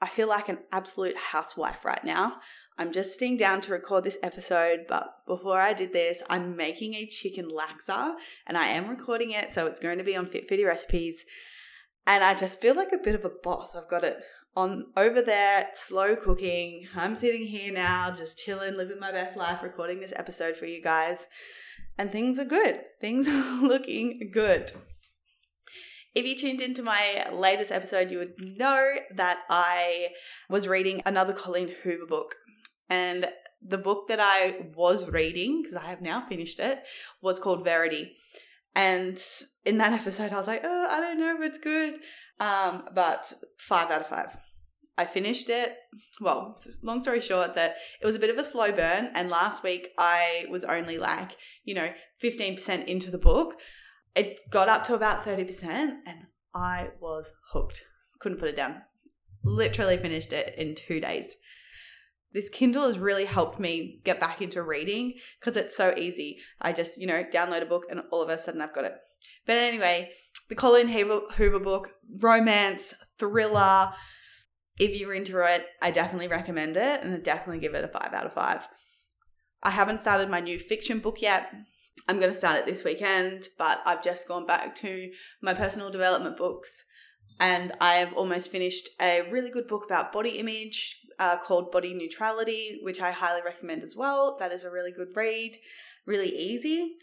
I feel like an absolute housewife right now. I'm just sitting down to record this episode, but before I did this, I'm making a chicken laksa and I am recording it, so it's going to be on Fit Foodie Recipes. And I just feel like a bit of a boss. I've got it on over there, slow cooking. I'm sitting here now, just chilling, living my best life, recording this episode for you guys. And things are good. Things are looking good. If you tuned into my latest episode, you would know that I was reading another Colleen Hoover book. And the book that I was reading, because I have now finished it, was called Verity. And in that episode, I was like, oh, I don't know if it's good. Um, but five out of five. I finished it. Well, long story short, that it was a bit of a slow burn. And last week, I was only like, you know, 15% into the book it got up to about 30% and I was hooked. Couldn't put it down. Literally finished it in two days. This Kindle has really helped me get back into reading because it's so easy. I just, you know, download a book and all of a sudden I've got it. But anyway, the Colleen Hoover, book, romance, thriller. If you're into it, I definitely recommend it and I definitely give it a five out of five. I haven't started my new fiction book yet. I'm going to start it this weekend, but I've just gone back to my personal development books and I've almost finished a really good book about body image uh, called Body Neutrality, which I highly recommend as well. That is a really good read, really easy.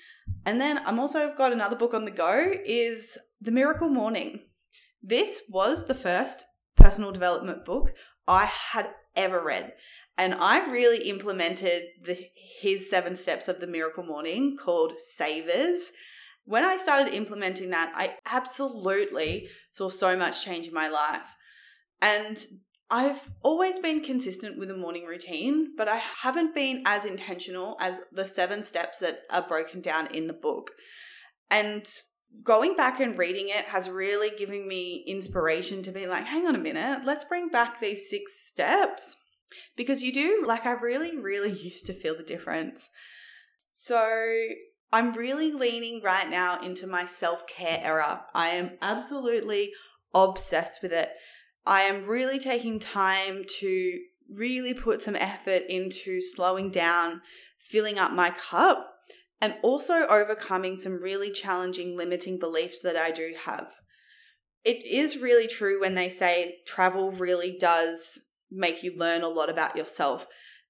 And then I'm also got another book on the go is The Miracle Morning. This was the first personal development book I had ever read. And I really implemented the, his seven steps of the miracle morning called Savers. When I started implementing that, I absolutely saw so much change in my life. And I've always been consistent with a morning routine, but I haven't been as intentional as the seven steps that are broken down in the book. And going back and reading it has really given me inspiration to be like, hang on a minute, let's bring back these six steps because you do, like, I really, really used to feel the difference. So I'm really leaning right now into my self care era. I am absolutely obsessed with it. I am really taking time to really put some effort into slowing down, filling up my cup, and also overcoming some really challenging limiting beliefs that I do have. It is really true when they say travel really does make you learn a lot about yourself.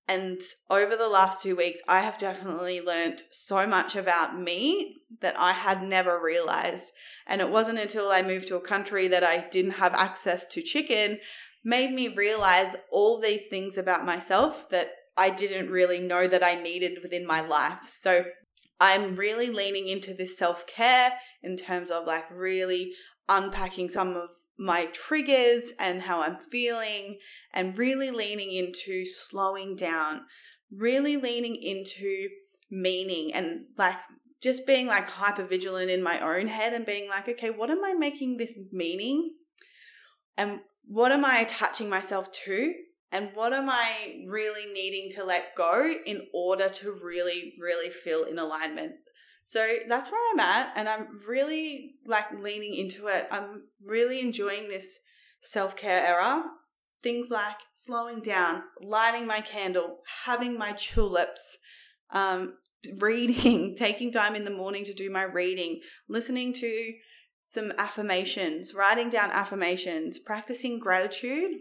And over the last two weeks, I have definitely learned so much about me that I had never realized. And it wasn't until I moved to a country that I didn't have access to chicken made me realize all these things about myself that I didn't really know that I needed within my life. So I'm really leaning into this self care in terms of like really unpacking some of my triggers and how I'm feeling, and really leaning into slowing down, really leaning into meaning and like just being like hyper vigilant in my own head and being like, okay, what am I making this meaning? And what am I attaching myself to? And what am I really needing to let go in order to really, really feel in alignment so that's where I'm at, and I'm really like leaning into it. I'm really enjoying this self care era. Things like slowing down, lighting my candle, having my tulips, um, reading, taking time in the morning to do my reading, listening to some affirmations, writing down affirmations, practicing gratitude.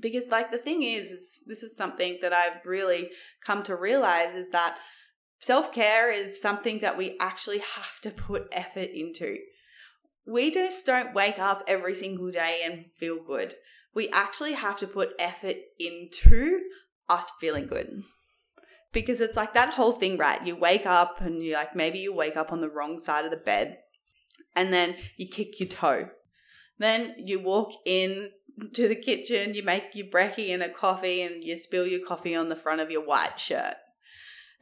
Because, like, the thing is, is this is something that I've really come to realize is that Self care is something that we actually have to put effort into. We just don't wake up every single day and feel good. We actually have to put effort into us feeling good. Because it's like that whole thing, right? You wake up and you like, maybe you wake up on the wrong side of the bed and then you kick your toe. Then you walk in to the kitchen, you make your brekkie and a coffee, and you spill your coffee on the front of your white shirt.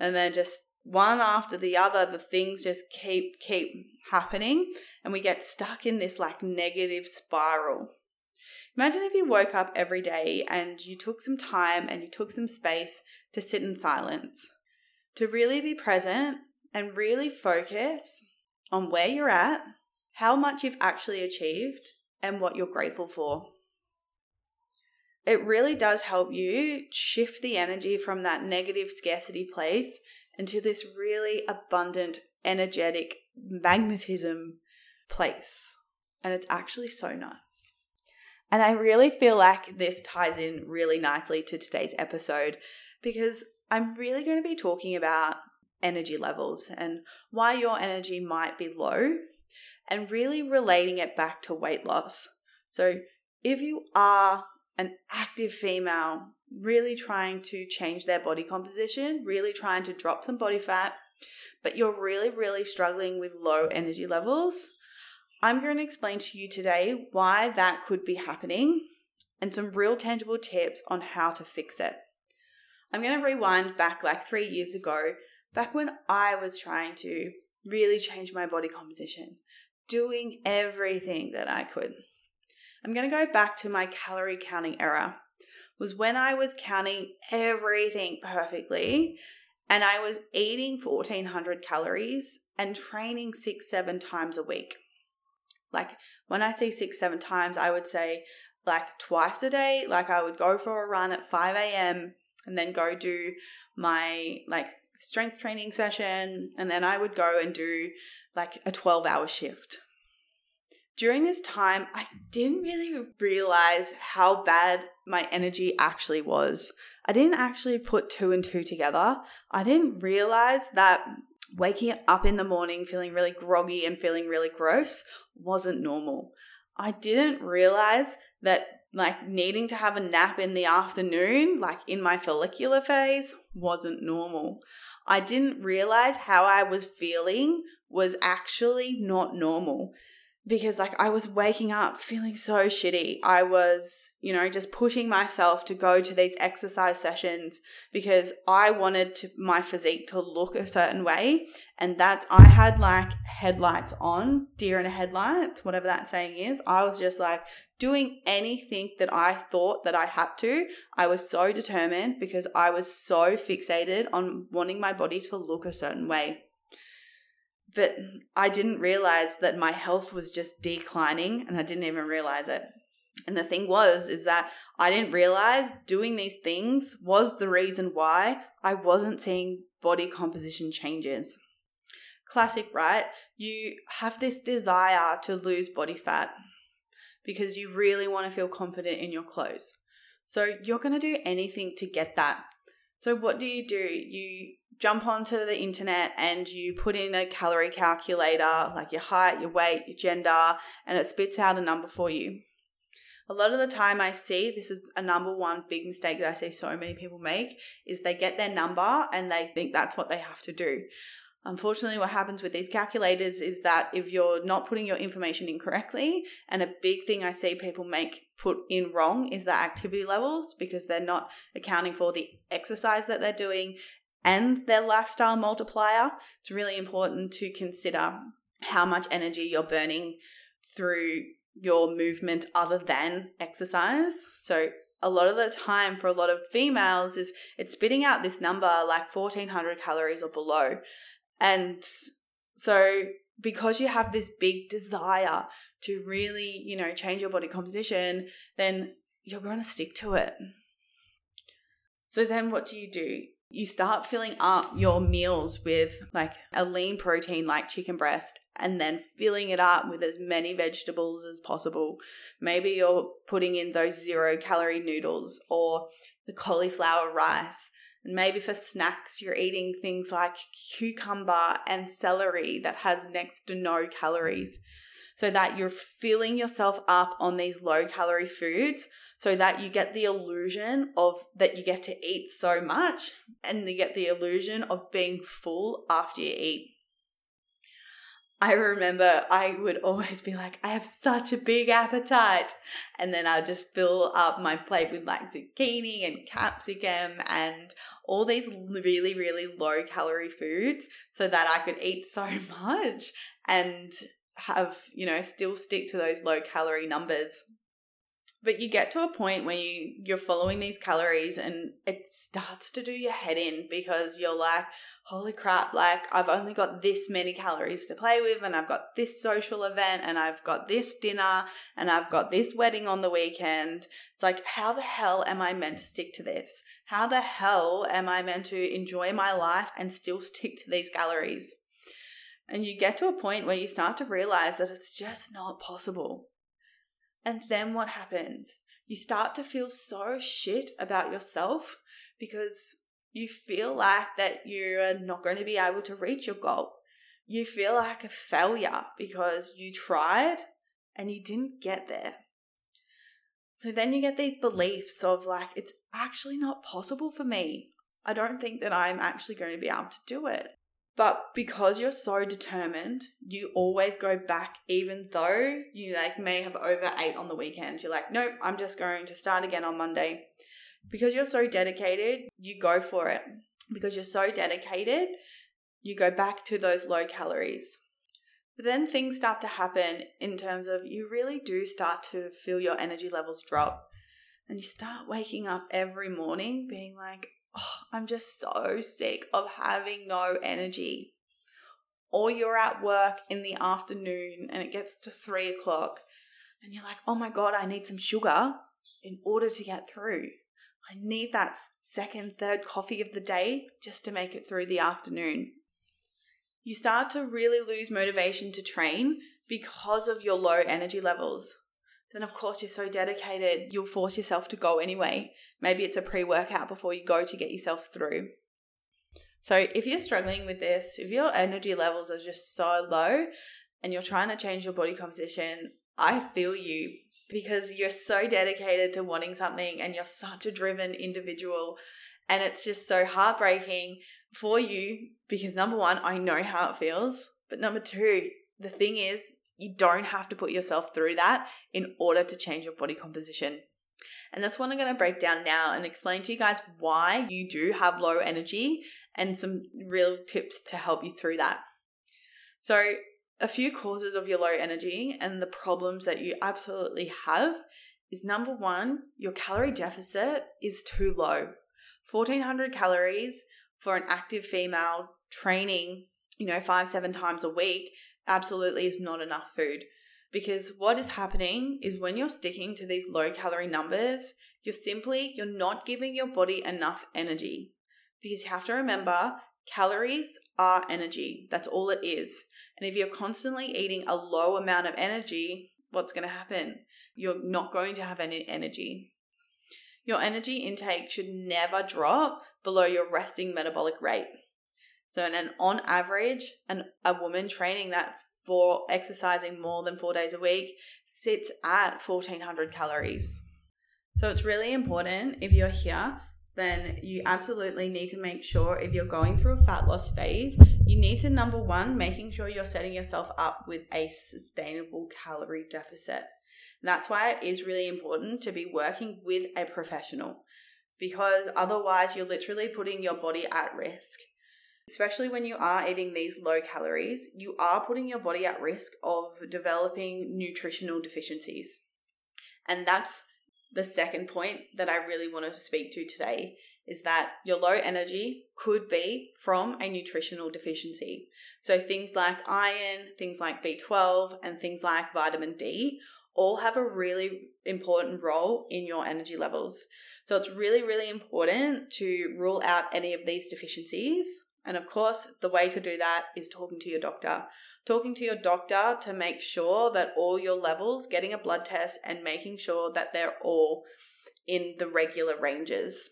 And then just one after the other, the things just keep, keep happening, and we get stuck in this like negative spiral. Imagine if you woke up every day and you took some time and you took some space to sit in silence, to really be present and really focus on where you're at, how much you've actually achieved, and what you're grateful for. It really does help you shift the energy from that negative scarcity place into this really abundant, energetic magnetism place. And it's actually so nice. And I really feel like this ties in really nicely to today's episode because I'm really going to be talking about energy levels and why your energy might be low and really relating it back to weight loss. So, if you are an active female really trying to change their body composition, really trying to drop some body fat, but you're really, really struggling with low energy levels, I'm going to explain to you today why that could be happening and some real tangible tips on how to fix it. I'm going to rewind back like three years ago, back when I was trying to really change my body composition, doing everything that I could. I'm going to go back to my calorie counting era. Was when I was counting everything perfectly and I was eating 1400 calories and training 6 7 times a week. Like when I say six, seven times, I would say like twice a day. Like I would go for a run at 5 a.m. and then go do my like strength training session. And then I would go and do like a 12 hour shift. During this time, I didn't really realize how bad my energy actually was. I didn't actually put two and two together. I didn't realize that waking up in the morning feeling really groggy and feeling really gross wasn't normal. I didn't realize that like needing to have a nap in the afternoon, like in my follicular phase, wasn't normal. I didn't realize how I was feeling was actually not normal because like I was waking up feeling so shitty. I was, you know, just pushing myself to go to these exercise sessions because I wanted to my physique to look a certain way and that's I had like headlights on, deer in a headlights, whatever that saying is. I was just like doing anything that I thought that I had to. I was so determined because I was so fixated on wanting my body to look a certain way but I didn't realize that my health was just declining and I didn't even realize it. And the thing was, is that I didn't realize doing these things was the reason why I wasn't seeing body composition changes. Classic, right? You have this desire to lose body fat because you really want to feel confident in your clothes. So you're going to do anything to get that. So what do you do? You jump onto the internet and you put in a calorie calculator, like your height, your weight, your gender, and it spits out a number for you. A lot of the time, I see this is a number one big mistake that I see so many people make is they get their number and they think that's what they have to do. Unfortunately, what happens with these calculators is that if you're not putting your information in correctly, and a big thing I see people make put in wrong is the activity levels because they're not accounting for the exercise that they're doing and their lifestyle multiplier, it's really important to consider how much energy you're burning through your movement other than exercise. So a lot of the time for a lot of females is it's spitting out this number like 1400 calories or below. And so because you have this big desire to really, you know, change your body composition, then you're going to stick to it. So then what do you do? you start filling up your meals with like a lean protein like chicken breast and then filling it up with as many vegetables as possible. Maybe you're putting in those zero calorie noodles or the cauliflower rice. And maybe for snacks, you're eating things like cucumber and celery that has next to no calories so that you're filling yourself up on these low calorie foods so that you get the illusion of that you get to eat so much and you get the illusion of being full after you eat. I remember I would always be like, I have such a big appetite. And then I'd just fill up my plate with like zucchini and capsicum and all these really, really low calorie foods so that I could eat so much and have, you know, still stick to those low calorie numbers. But you get to a point where you you're following these calories and it starts to do your head in because you're like, holy crap, like I've only got this many calories to play with and I've got this social event and I've got this dinner and I've got this wedding on the weekend. It's like how the hell am I meant to stick to this? How the hell am I meant to enjoy my life and still stick to these calories? And you get to a point where you start to realize that it's just not possible. And then what happens? You start to feel so shit about yourself because you feel like that you're not going to be able to reach your goal. You feel like a failure because you tried and you didn't get there. So then you get these beliefs of like, it's actually not possible for me. I don't think that I'm actually going to be able to do it. But because you're so determined, you always go back, even though you like may have overate on the weekend. You're like, nope, I'm just going to start again on Monday. Because you're so dedicated, you go for it. Because you're so dedicated, you go back to those low calories. But then things start to happen in terms of you really do start to feel your energy levels drop. And you start waking up every morning being like, oh, I'm just so sick of having no energy. Or you're at work in the afternoon and it gets to three o'clock and you're like, oh my God, I need some sugar in order to get through. I need that second, third coffee of the day just to make it through the afternoon. You start to really lose motivation to train because of your low energy levels then of course you're so dedicated, you'll force yourself to go anyway. Maybe it's a pre workout before you go to get yourself through. So if you're struggling with this, if your energy levels are just so low and you're trying to change your body composition, I feel you because you're so dedicated to wanting something and you're such a driven individual. And it's just so heartbreaking for you because number one, I know how it feels. But number two, the thing is, you don't have to put yourself through that in order to change your body composition. And that's what I'm going to break down now and explain to you guys why you do have low energy and some real tips to help you through that. So, a few causes of your low energy and the problems that you absolutely have is number one, your calorie deficit is too low. 1400 calories for an active female training, you know, five, seven times a week absolutely is not enough food. Because what is happening is when you're sticking to these low calorie numbers, you're simply you're not giving your body enough energy. Because you have to remember calories are energy. That's all it is. And if you're constantly eating a low amount of energy, what's going to happen? You're not going to have any energy. Your energy intake should never drop below your resting metabolic rate. So, and on average, an, a woman training that for exercising more than four days a week sits at 1400 calories. So, it's really important if you're here, then you absolutely need to make sure if you're going through a fat loss phase, you need to number one, making sure you're setting yourself up with a sustainable calorie deficit. That's why it is really important to be working with a professional because otherwise you're literally putting your body at risk especially when you are eating these low calories, you are putting your body at risk of developing nutritional deficiencies. And that's the second point that I really wanted to speak to today is that your low energy could be from a nutritional deficiency. So things like iron, things like B12, and things like vitamin D all have a really important role in your energy levels. So it's really, really important to rule out any of these deficiencies and of course, the way to do that is talking to your doctor. Talking to your doctor to make sure that all your levels, getting a blood test, and making sure that they're all in the regular ranges.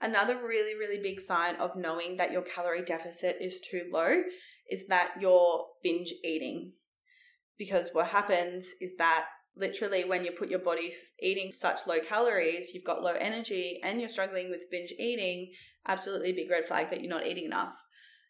Another really, really big sign of knowing that your calorie deficit is too low is that you're binge eating. Because what happens is that literally when you put your body eating such low calories, you've got low energy and you're struggling with binge eating, absolutely big red flag that you're not eating enough.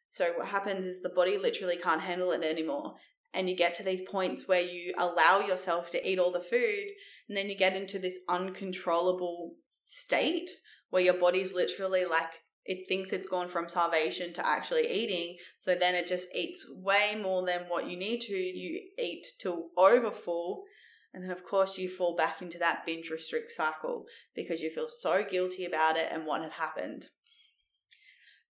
So what happens is the body literally can't handle it anymore. And you get to these points where you allow yourself to eat all the food, and then you get into this uncontrollable state where your body's literally like it thinks it's gone from starvation to actually eating. So then it just eats way more than what you need to. You eat till overfull. And then, of course, you fall back into that binge restrict cycle because you feel so guilty about it and what had happened.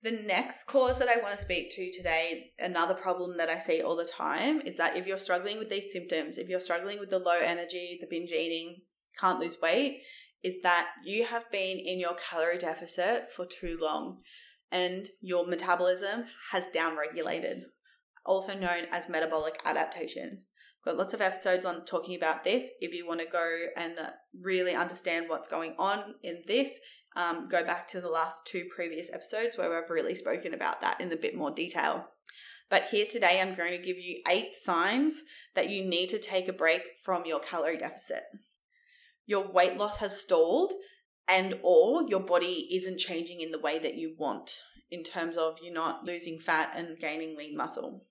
The next cause that I want to speak to today, another problem that I see all the time, is that if you're struggling with these symptoms, if you're struggling with the low energy, the binge eating, can't lose weight, is that you have been in your calorie deficit for too long and your metabolism has downregulated, also known as metabolic adaptation. Got lots of episodes on talking about this. If you want to go and really understand what's going on in this, um, go back to the last two previous episodes where I've really spoken about that in a bit more detail. But here today, I'm going to give you eight signs that you need to take a break from your calorie deficit your weight loss has stalled and or your body isn't changing in the way that you want in terms of you're not losing fat and gaining lean muscle.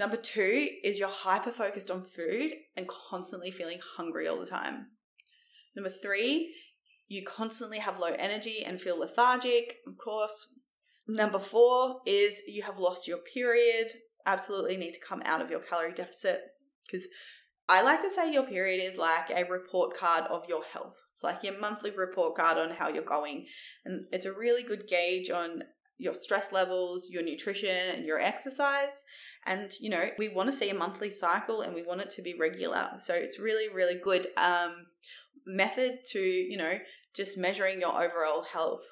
Number two is you're hyper focused on food and constantly feeling hungry all the time. Number three, you constantly have low energy and feel lethargic, of course. Number four is you have lost your period. Absolutely need to come out of your calorie deficit because I like to say your period is like a report card of your health. It's like your monthly report card on how you're going. And it's a really good gauge on your stress levels, your nutrition, and your exercise. And, you know, we want to see a monthly cycle and we want it to be regular. So it's really, really good um, method to, you know, just measuring your overall health.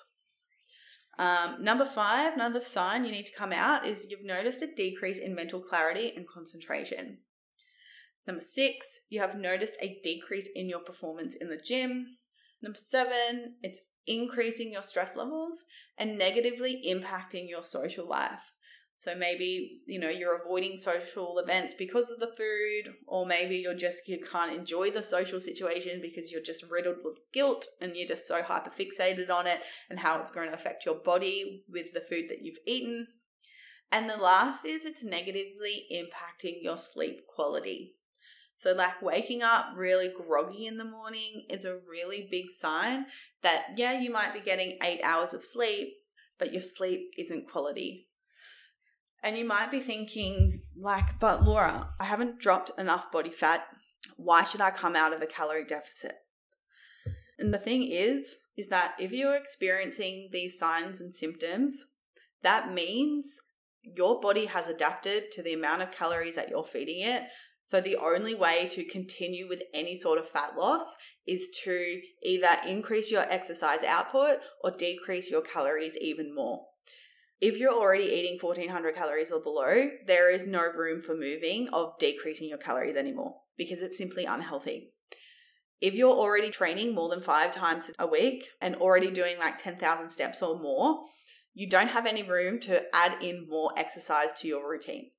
Um, number five, another sign you need to come out is you've noticed a decrease in mental clarity and concentration. Number six, you have noticed a decrease in your performance in the gym. Number seven, it's increasing your stress levels and negatively impacting your social life. So maybe, you know, you're avoiding social events because of the food, or maybe you're just, you can't enjoy the social situation because you're just riddled with guilt and you're just so hyper fixated on it and how it's going to affect your body with the food that you've eaten. And the last is it's negatively impacting your sleep quality. So, like waking up really groggy in the morning is a really big sign that, yeah, you might be getting eight hours of sleep, but your sleep isn't quality. And you might be thinking, like, but Laura, I haven't dropped enough body fat. Why should I come out of a calorie deficit? And the thing is, is that if you're experiencing these signs and symptoms, that means your body has adapted to the amount of calories that you're feeding it so the only way to continue with any sort of fat loss is to either increase your exercise output or decrease your calories even more. If you're already eating 1400 calories or below, there is no room for moving of decreasing your calories anymore because it's simply unhealthy. If you're already training more than five times a week and already doing like 10,000 steps or more, you don't have any room to add in more exercise to your routine.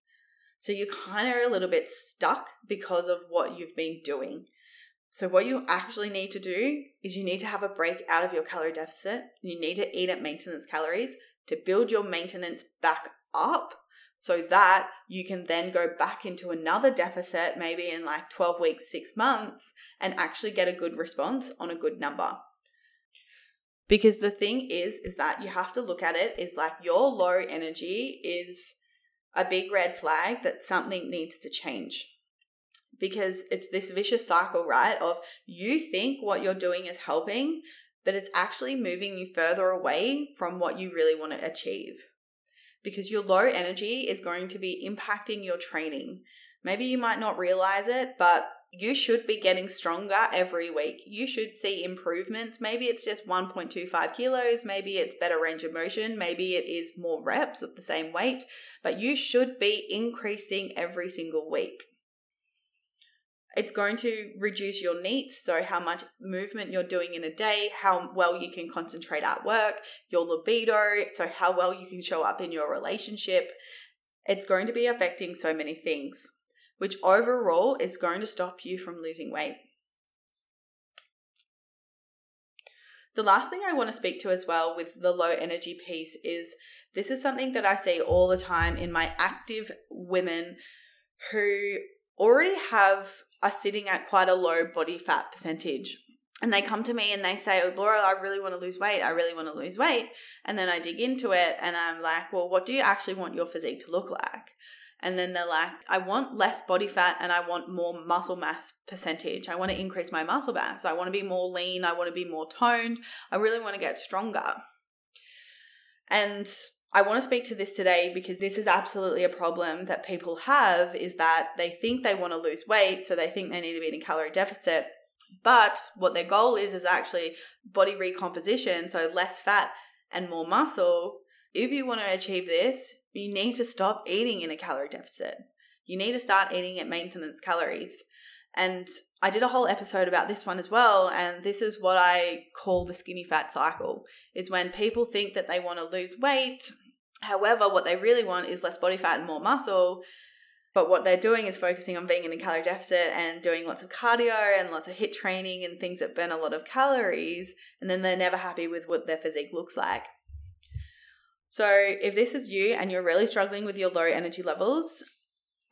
So you kind of a little bit stuck because of what you've been doing. So, what you actually need to do is you need to have a break out of your calorie deficit. You need to eat at maintenance calories to build your maintenance back up so that you can then go back into another deficit, maybe in like 12 weeks, six months, and actually get a good response on a good number. Because the thing is, is that you have to look at it is like your low energy is a big red flag that something needs to change. Because it's this vicious cycle, right? Of you think what you're doing is helping, but it's actually moving you further away from what you really want to achieve. Because your low energy is going to be impacting your training. Maybe you might not realize it, but you should be getting stronger every week. You should see improvements. Maybe it's just 1.25 kilos, maybe it's better range of motion, maybe it is more reps at the same weight, but you should be increasing every single week. It's going to reduce your NEAT, so how much movement you're doing in a day, how well you can concentrate at work, your libido, so how well you can show up in your relationship. It's going to be affecting so many things which overall is going to stop you from losing weight. The last thing I want to speak to as well with the low energy piece is this is something that I see all the time in my active women who already have are sitting at quite a low body fat percentage. And they come to me and they say, oh, Laura, I really want to lose weight. I really want to lose weight. And then I dig into it and I'm like, well, what do you actually want your physique to look like? And then they're like, I want less body fat and I want more muscle mass percentage. I want to increase my muscle mass. I want to be more lean. I want to be more toned. I really want to get stronger. And I want to speak to this today because this is absolutely a problem that people have is that they think they want to lose weight, so they think they need to be in a calorie deficit. But what their goal is is actually body recomposition, so less fat and more muscle. If you want to achieve this, you need to stop eating in a calorie deficit. You need to start eating at maintenance calories. And I did a whole episode about this one as well. And this is what I call the skinny fat cycle. It's when people think that they want to lose weight. However, what they really want is less body fat and more muscle. But what they're doing is focusing on being in a calorie deficit and doing lots of cardio and lots of HIIT training and things that burn a lot of calories. And then they're never happy with what their physique looks like. So, if this is you and you're really struggling with your low energy levels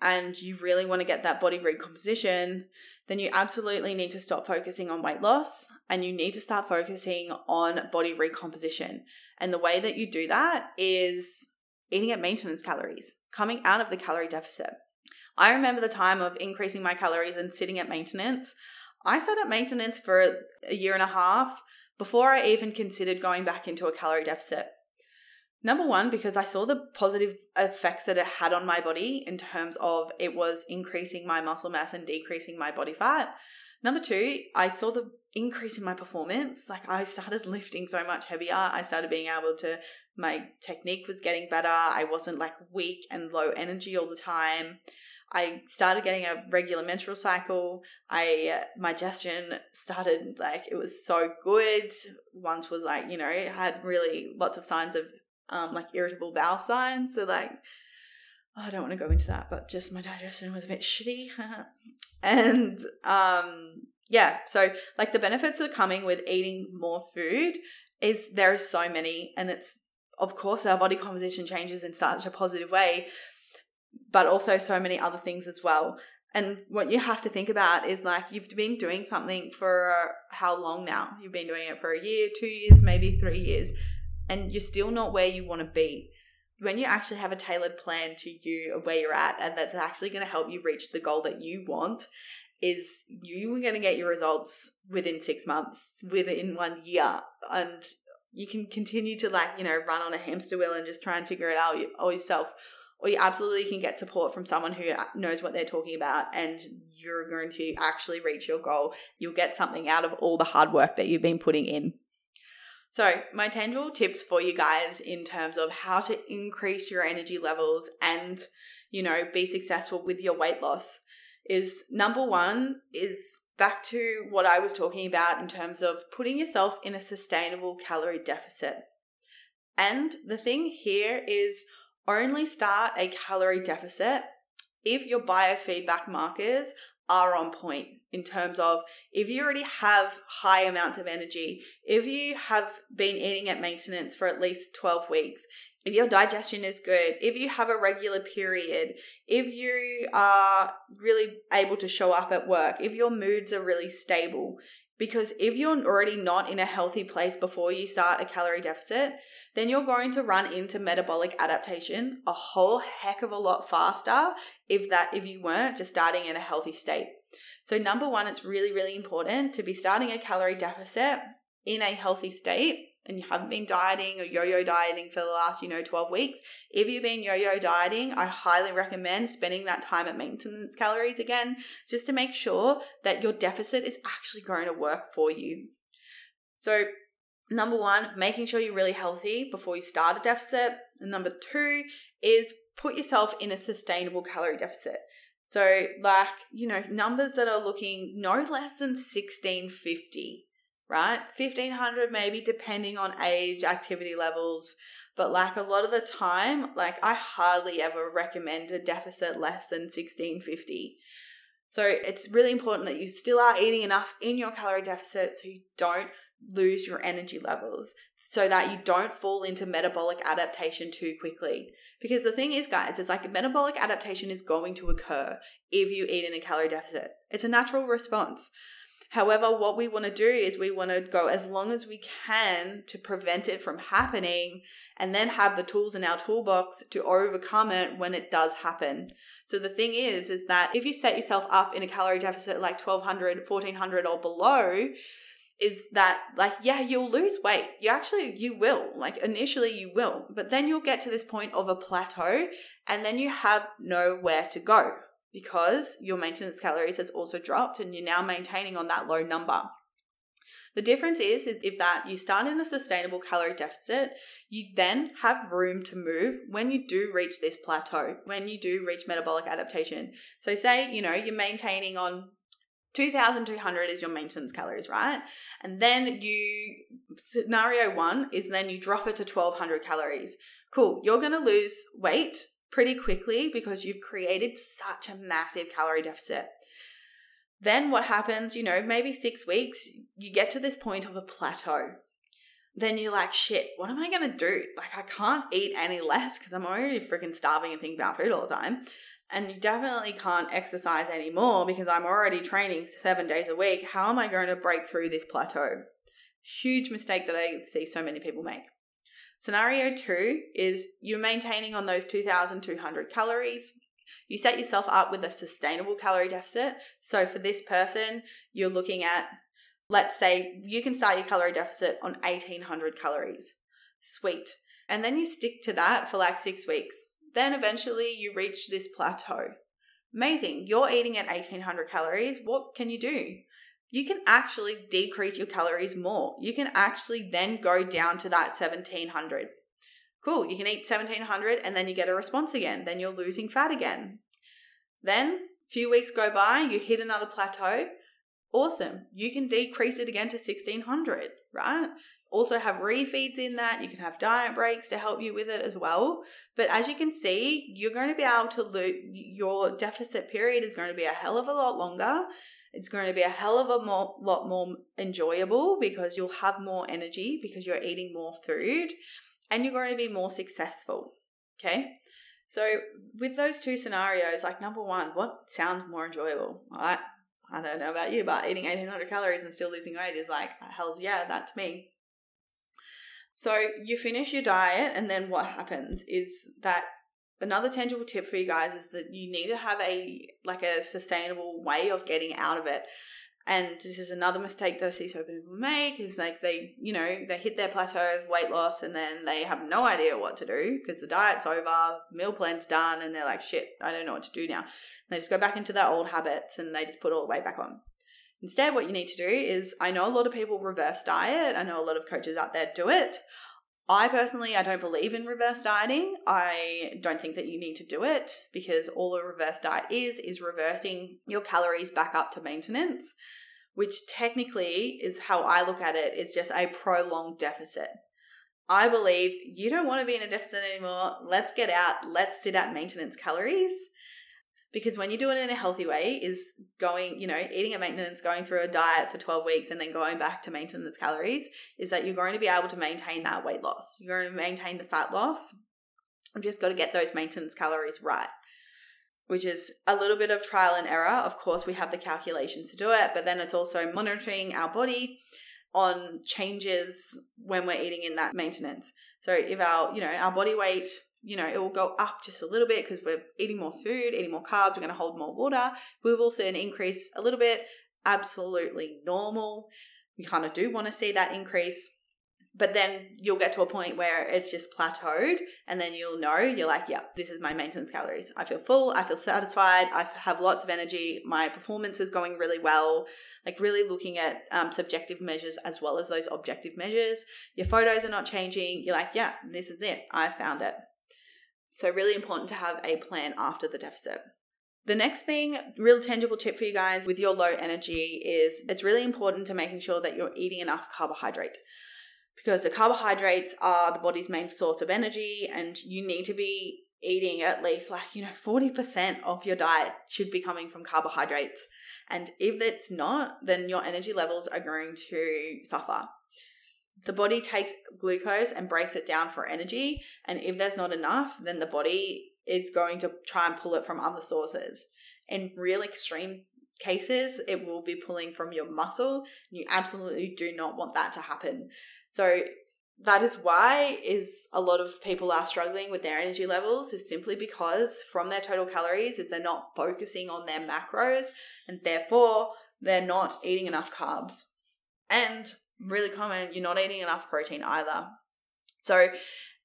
and you really want to get that body recomposition, then you absolutely need to stop focusing on weight loss and you need to start focusing on body recomposition. And the way that you do that is eating at maintenance calories, coming out of the calorie deficit. I remember the time of increasing my calories and sitting at maintenance. I sat at maintenance for a year and a half before I even considered going back into a calorie deficit. Number one, because I saw the positive effects that it had on my body in terms of it was increasing my muscle mass and decreasing my body fat. Number two, I saw the increase in my performance. Like I started lifting so much heavier. I started being able to, my technique was getting better. I wasn't like weak and low energy all the time. I started getting a regular menstrual cycle. I uh, my digestion started like it was so good. Once was like you know it had really lots of signs of um, like irritable bowel signs. So like, oh, I don't want to go into that, but just my digestion was a bit shitty. and um, yeah, so like the benefits are coming with eating more food is there is so many, and it's of course our body composition changes in such a positive way, but also so many other things as well. And what you have to think about is like you've been doing something for how long now? You've been doing it for a year, two years, maybe three years and you're still not where you want to be, when you actually have a tailored plan to you of where you're at and that's actually going to help you reach the goal that you want, is you are going to get your results within six months, within one year. And you can continue to like, you know, run on a hamster wheel and just try and figure it out all yourself. Or you absolutely can get support from someone who uh, knows what they're talking about and you're going to actually reach your goal. You'll get something out of all the hard work that you've been putting in. So, my tangible tips for you guys in terms of how to increase your energy levels and, you know, be successful with your weight loss is number one is back to what I was talking about in terms of putting yourself in a sustainable calorie deficit. And the thing here is only start a calorie deficit if your biofeedback markers are on point in terms of if you already have high amounts of energy, if you have been eating at maintenance for at least 12 weeks, if your digestion is good, if you have a regular period, if you are really able to show up at work, if your moods are really stable, because if you're already not in a healthy place before you start a calorie deficit, then you're going to run into metabolic adaptation a whole heck of a lot faster if that if you weren't just starting in a healthy state. So number 1, it's really really important to be starting a calorie deficit in a healthy state and you haven't been dieting or yo-yo dieting for the last, you know, 12 weeks, if you've been yo-yo dieting, I highly recommend spending that time at maintenance calories again, just to make sure that your deficit is actually going to work for you. So, number one, making sure you're really healthy before you start a deficit. And number two is put yourself in a sustainable calorie deficit. So, like, you know, numbers that are looking no less than 1650 right? 1500 maybe depending on age, activity levels. But like a lot of the time, like I hardly ever recommend a deficit less than 1650. So it's really important that you still are eating enough in your calorie deficit so you don't lose your energy levels so that you don't fall into metabolic adaptation too quickly. Because the thing is, guys, it's like metabolic adaptation is going to occur if you eat in a calorie deficit. It's a natural response. However, what we want to do is we want to go as long as we can to prevent it from happening and then have the tools in our toolbox to overcome it when it does happen. So the thing is is that if you set yourself up in a calorie deficit like 1200, 1400 or below, is that like yeah you'll lose weight you actually you will like initially you will but then you'll get to this point of a plateau and then you have nowhere to go because your maintenance calories has also dropped and you're now maintaining on that low number. The difference is, is if that you start in a sustainable calorie deficit, you then have room to move when you do reach this plateau, when you do reach metabolic adaptation. So say, you know, you're maintaining on 2200 is your maintenance calories, right? And then you scenario 1 is then you drop it to 1200 calories. Cool. You're going to lose weight pretty quickly because you've created such a massive calorie deficit. Then what happens, you know, maybe six weeks, you get to this point of a plateau. Then you're like, shit, what am I to do? Like, I can't eat any less because I'm already freaking starving and thinking about food all the time. And you definitely can't exercise anymore because I'm already training seven days a week. How am I going to break through this plateau? Huge mistake that I see so many people make. Scenario two is you're maintaining on those 2,200 calories. You set yourself up with a sustainable calorie deficit. So for this person, you're looking at, let's say, you can start your calorie deficit on 1,800 calories. Sweet. And then you stick to that for like six weeks. Then eventually you reach this plateau. Amazing. You're eating at 1800 calories. What can you do? you can actually decrease your calories more. You can actually then go down to that 1700. Cool, you can eat 1700 and then you get a response again. Then you're losing fat again. Then, a few weeks go by, you hit another plateau. Awesome. You can decrease it again to 1600, right? Also, have refeeds in that. You can have diet breaks to help you with it as well. But as you can see, you're going to be able to lose your deficit period is going to be a hell of a lot longer it's going to be a hell of a more, lot more enjoyable because you'll have more energy because you're eating more food and you're going to be more successful. Okay. So, with those two scenarios, like number one, what sounds more enjoyable? I, I don't know about you, but eating 1800 calories and still losing weight is like, hell's yeah, that's me. So, you finish your diet, and then what happens is that another tangible tip for you guys is that you need to have a like a sustainable way of getting out of it and this is another mistake that I see so many people make is like they, you know, they hit their plateau of weight loss and then they have no idea what to do because the diet's over, meal plan's done, and they're like, shit, I don't know what to do now. And they just go back into their old habits and they just put all the weight back on. Instead, what you need to do is I know a lot of people reverse diet. I know a lot of coaches out there do it. I personally, I don't believe in reverse dieting. I don't think that you need to do it because all a reverse diet is, is reversing your calories back up to maintenance, which technically is how I look at it. It's just a prolonged deficit. I believe you don't want to be in a deficit anymore. Let's get out. Let's sit at maintenance calories because when you do it in a healthy way is going you know eating at maintenance going through a diet for 12 weeks and then going back to maintenance calories is that you're going to be able to maintain that weight loss. You're going to maintain the fat loss. You've just got to get those maintenance calories right which is a little bit of trial and error. Of course we have the calculations to do it but then it's also monitoring our body on changes when we're eating in that maintenance. So if our you know our body weight you know, it will go up just a little bit because we're eating more food, eating more carbs, we're going to hold more water. We will see an increase a little bit, absolutely normal. We kind of do want to see that increase. But then you'll get to a point where it's just plateaued, and then you'll know you're like, yeah, this is my maintenance calories. I feel full, I feel satisfied, I have lots of energy, my performance is going really well. Like, really looking at um, subjective measures as well as those objective measures. Your photos are not changing. You're like, yeah, this is it. I found it. So, really important to have a plan after the deficit. The next thing, real tangible tip for you guys with your low energy is it's really important to making sure that you're eating enough carbohydrate because the carbohydrates are the body's main source of energy and you need to be eating at least like you know 40% of your diet should be coming from carbohydrates and if it's not then your energy levels are going to suffer the body takes glucose and breaks it down for energy. And if there's not enough, then the body is going to try and pull it from other sources. In real extreme cases, it will be pulling from your muscle. And you absolutely do not want that to happen. So that is why is a lot of people are struggling with their energy levels is simply because from their total calories is they're not focusing on their macros and therefore they're not eating enough carbs. And really common, you're not eating enough protein either. So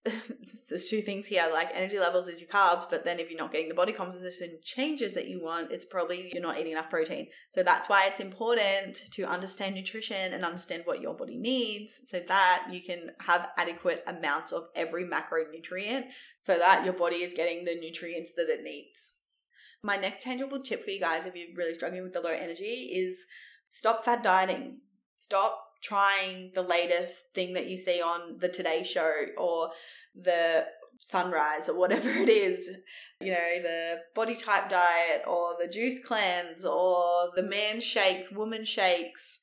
there's two things here like energy levels is your carbs but then if you're not getting the body composition changes that you want it's probably you're not eating enough protein. So that's why it's important to understand nutrition and understand what your body needs so that you can have adequate amounts of every macronutrient so that your body is getting the nutrients that it needs. My next tangible tip for you guys if you're really struggling with the low energy is stop fad dieting. Stop trying the latest thing that you see on the Today Show or the sunrise or whatever it is. You know the body type diet or the juice cleanse or the man shakes woman shakes.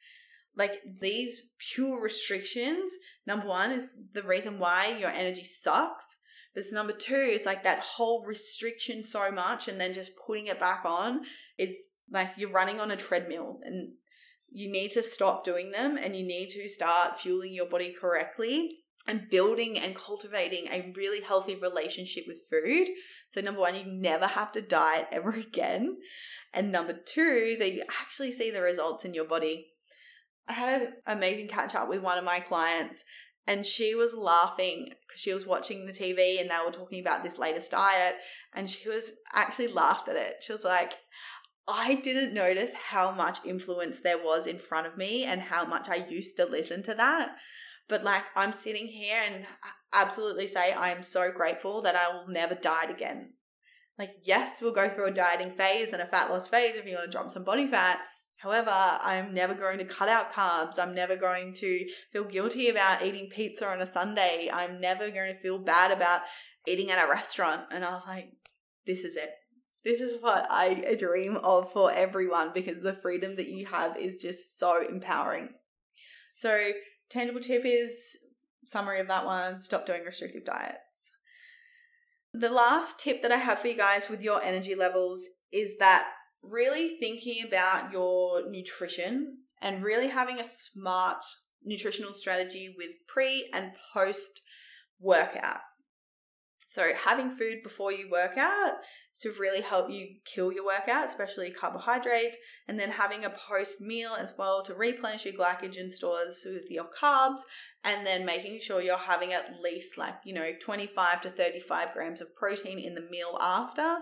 Like these pure restrictions number one is the reason why your energy sucks. But number two is like that whole restriction so much and then just putting it back on is like you're running on a treadmill and you need to stop doing them and you need to start fueling your body correctly and building and cultivating a really healthy relationship with food. So, number one, you never have to diet ever again. And number two, that you actually see the results in your body. I had an amazing catch up with one of my clients, and she was laughing because she was watching the TV and they were talking about this latest diet, and she was actually laughed at it. She was like, I didn't notice how much influence there was in front of me and how much I used to listen to that. But like, I'm sitting here and absolutely say I am so grateful that I will never diet again. Like, yes, we'll go through a dieting phase and a fat loss phase if you want to drop some body fat. However, I'm never going to cut out carbs. I'm never going to feel guilty about eating pizza on a Sunday. I'm never going to feel bad about eating at a restaurant. And I was like, this is it. This is what I dream of for everyone because the freedom that you have is just so empowering. So, tangible tip is summary of that one stop doing restrictive diets. The last tip that I have for you guys with your energy levels is that really thinking about your nutrition and really having a smart nutritional strategy with pre and post workout. So, having food before you work out to really help you kill your workout, especially carbohydrate, and then having a post meal as well to replenish your glycogen stores with your carbs, and then making sure you're having at least like, you know, 25 to 35 grams of protein in the meal after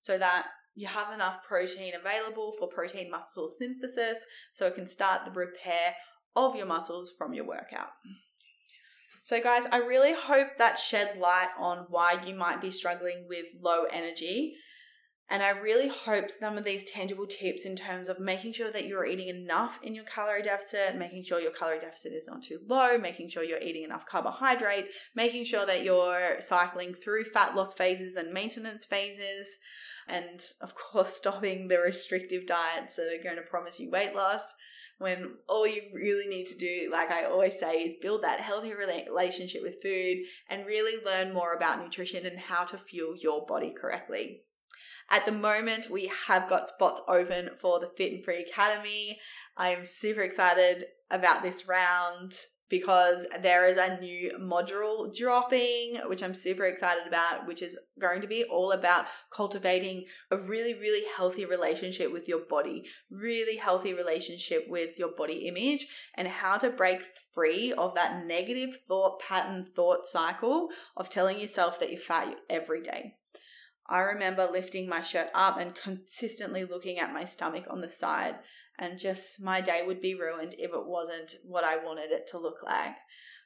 so that you have enough protein available for protein muscle synthesis so it can start the repair of your muscles from your workout. So, guys, I really hope that shed light on why you might be struggling with low energy. And I really hope some of these tangible tips in terms of making sure that you're eating enough in your calorie deficit, making sure your calorie deficit is not too low, making sure you're eating enough carbohydrate, making sure that you're cycling through fat loss phases and maintenance phases, and of course, stopping the restrictive diets that are going to promise you weight loss when all you really need to do, like I always say, is build that healthy relationship with food and really learn more about nutrition and how to fuel your body correctly. At the moment, we have got spots open for the Fit and Free Academy. I'm super excited about this round because there is a new module dropping, which I'm super excited about, which is going to be all about cultivating a really, really healthy relationship with your body, really healthy relationship with your body image, and how to break free of that negative thought pattern, thought cycle of telling yourself that you're fat every day. I remember lifting my shirt up and consistently looking at my stomach on the side and just my day would be ruined if it wasn't what I wanted it to look like.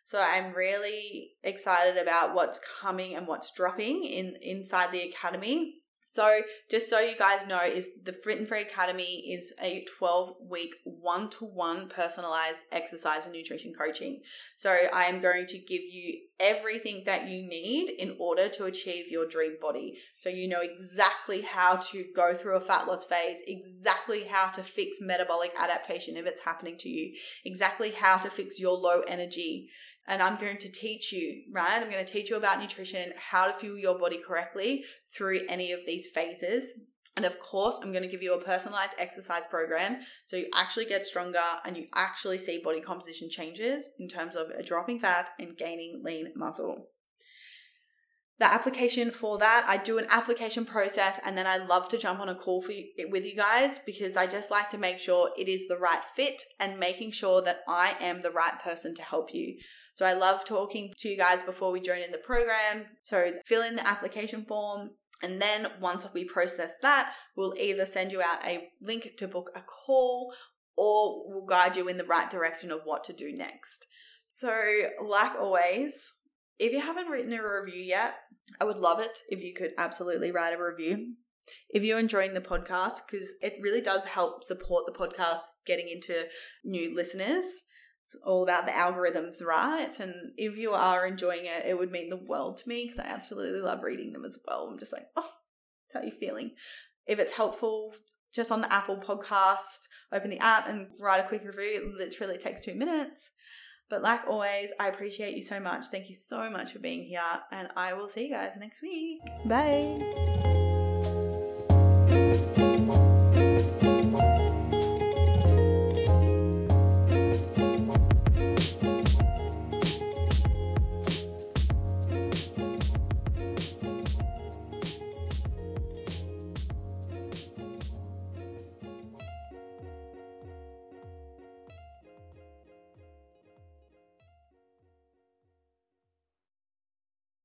So I'm really excited about what's coming and what's dropping in inside the academy. So, just so you guys know, is the Fit and Free Academy is a 12 week one to one personalized exercise and nutrition coaching. So, I am going to give you everything that you need in order to achieve your dream body. So, you know exactly how to go through a fat loss phase, exactly how to fix metabolic adaptation if it's happening to you, exactly how to fix your low energy, and I'm going to teach you, right? I'm going to teach you about nutrition, how to fuel your body correctly through any of these phases. And of course, I'm going to give you a personalized exercise program so you actually get stronger and you actually see body composition changes in terms of uh, dropping fat and gaining lean muscle. The application for that, I do an application process and then I love to jump on a call for you, with you guys because I just like to make sure it is the right fit and making sure that I am the right person to help you. So I love talking to you guys before we join in the program. So fill in the application form. And then once we process that, we'll either send you out a link to book a call or we'll guide you in the right direction of what to do next. So, like always, if you haven't written a review yet, I would love it if you could absolutely write a review. If you're enjoying the podcast, because it really does help support the podcast getting into new listeners it's all about the algorithms, right? And if you are enjoying it, it would mean the world to me because I absolutely love reading them as well. I'm just like, oh, how you feeling? If it's helpful, just on the Apple podcast, open the app and write a quick review. It literally takes two minutes. But like always, I appreciate you so much. Thank you so much for being here, and I will see you guys next week. Bye.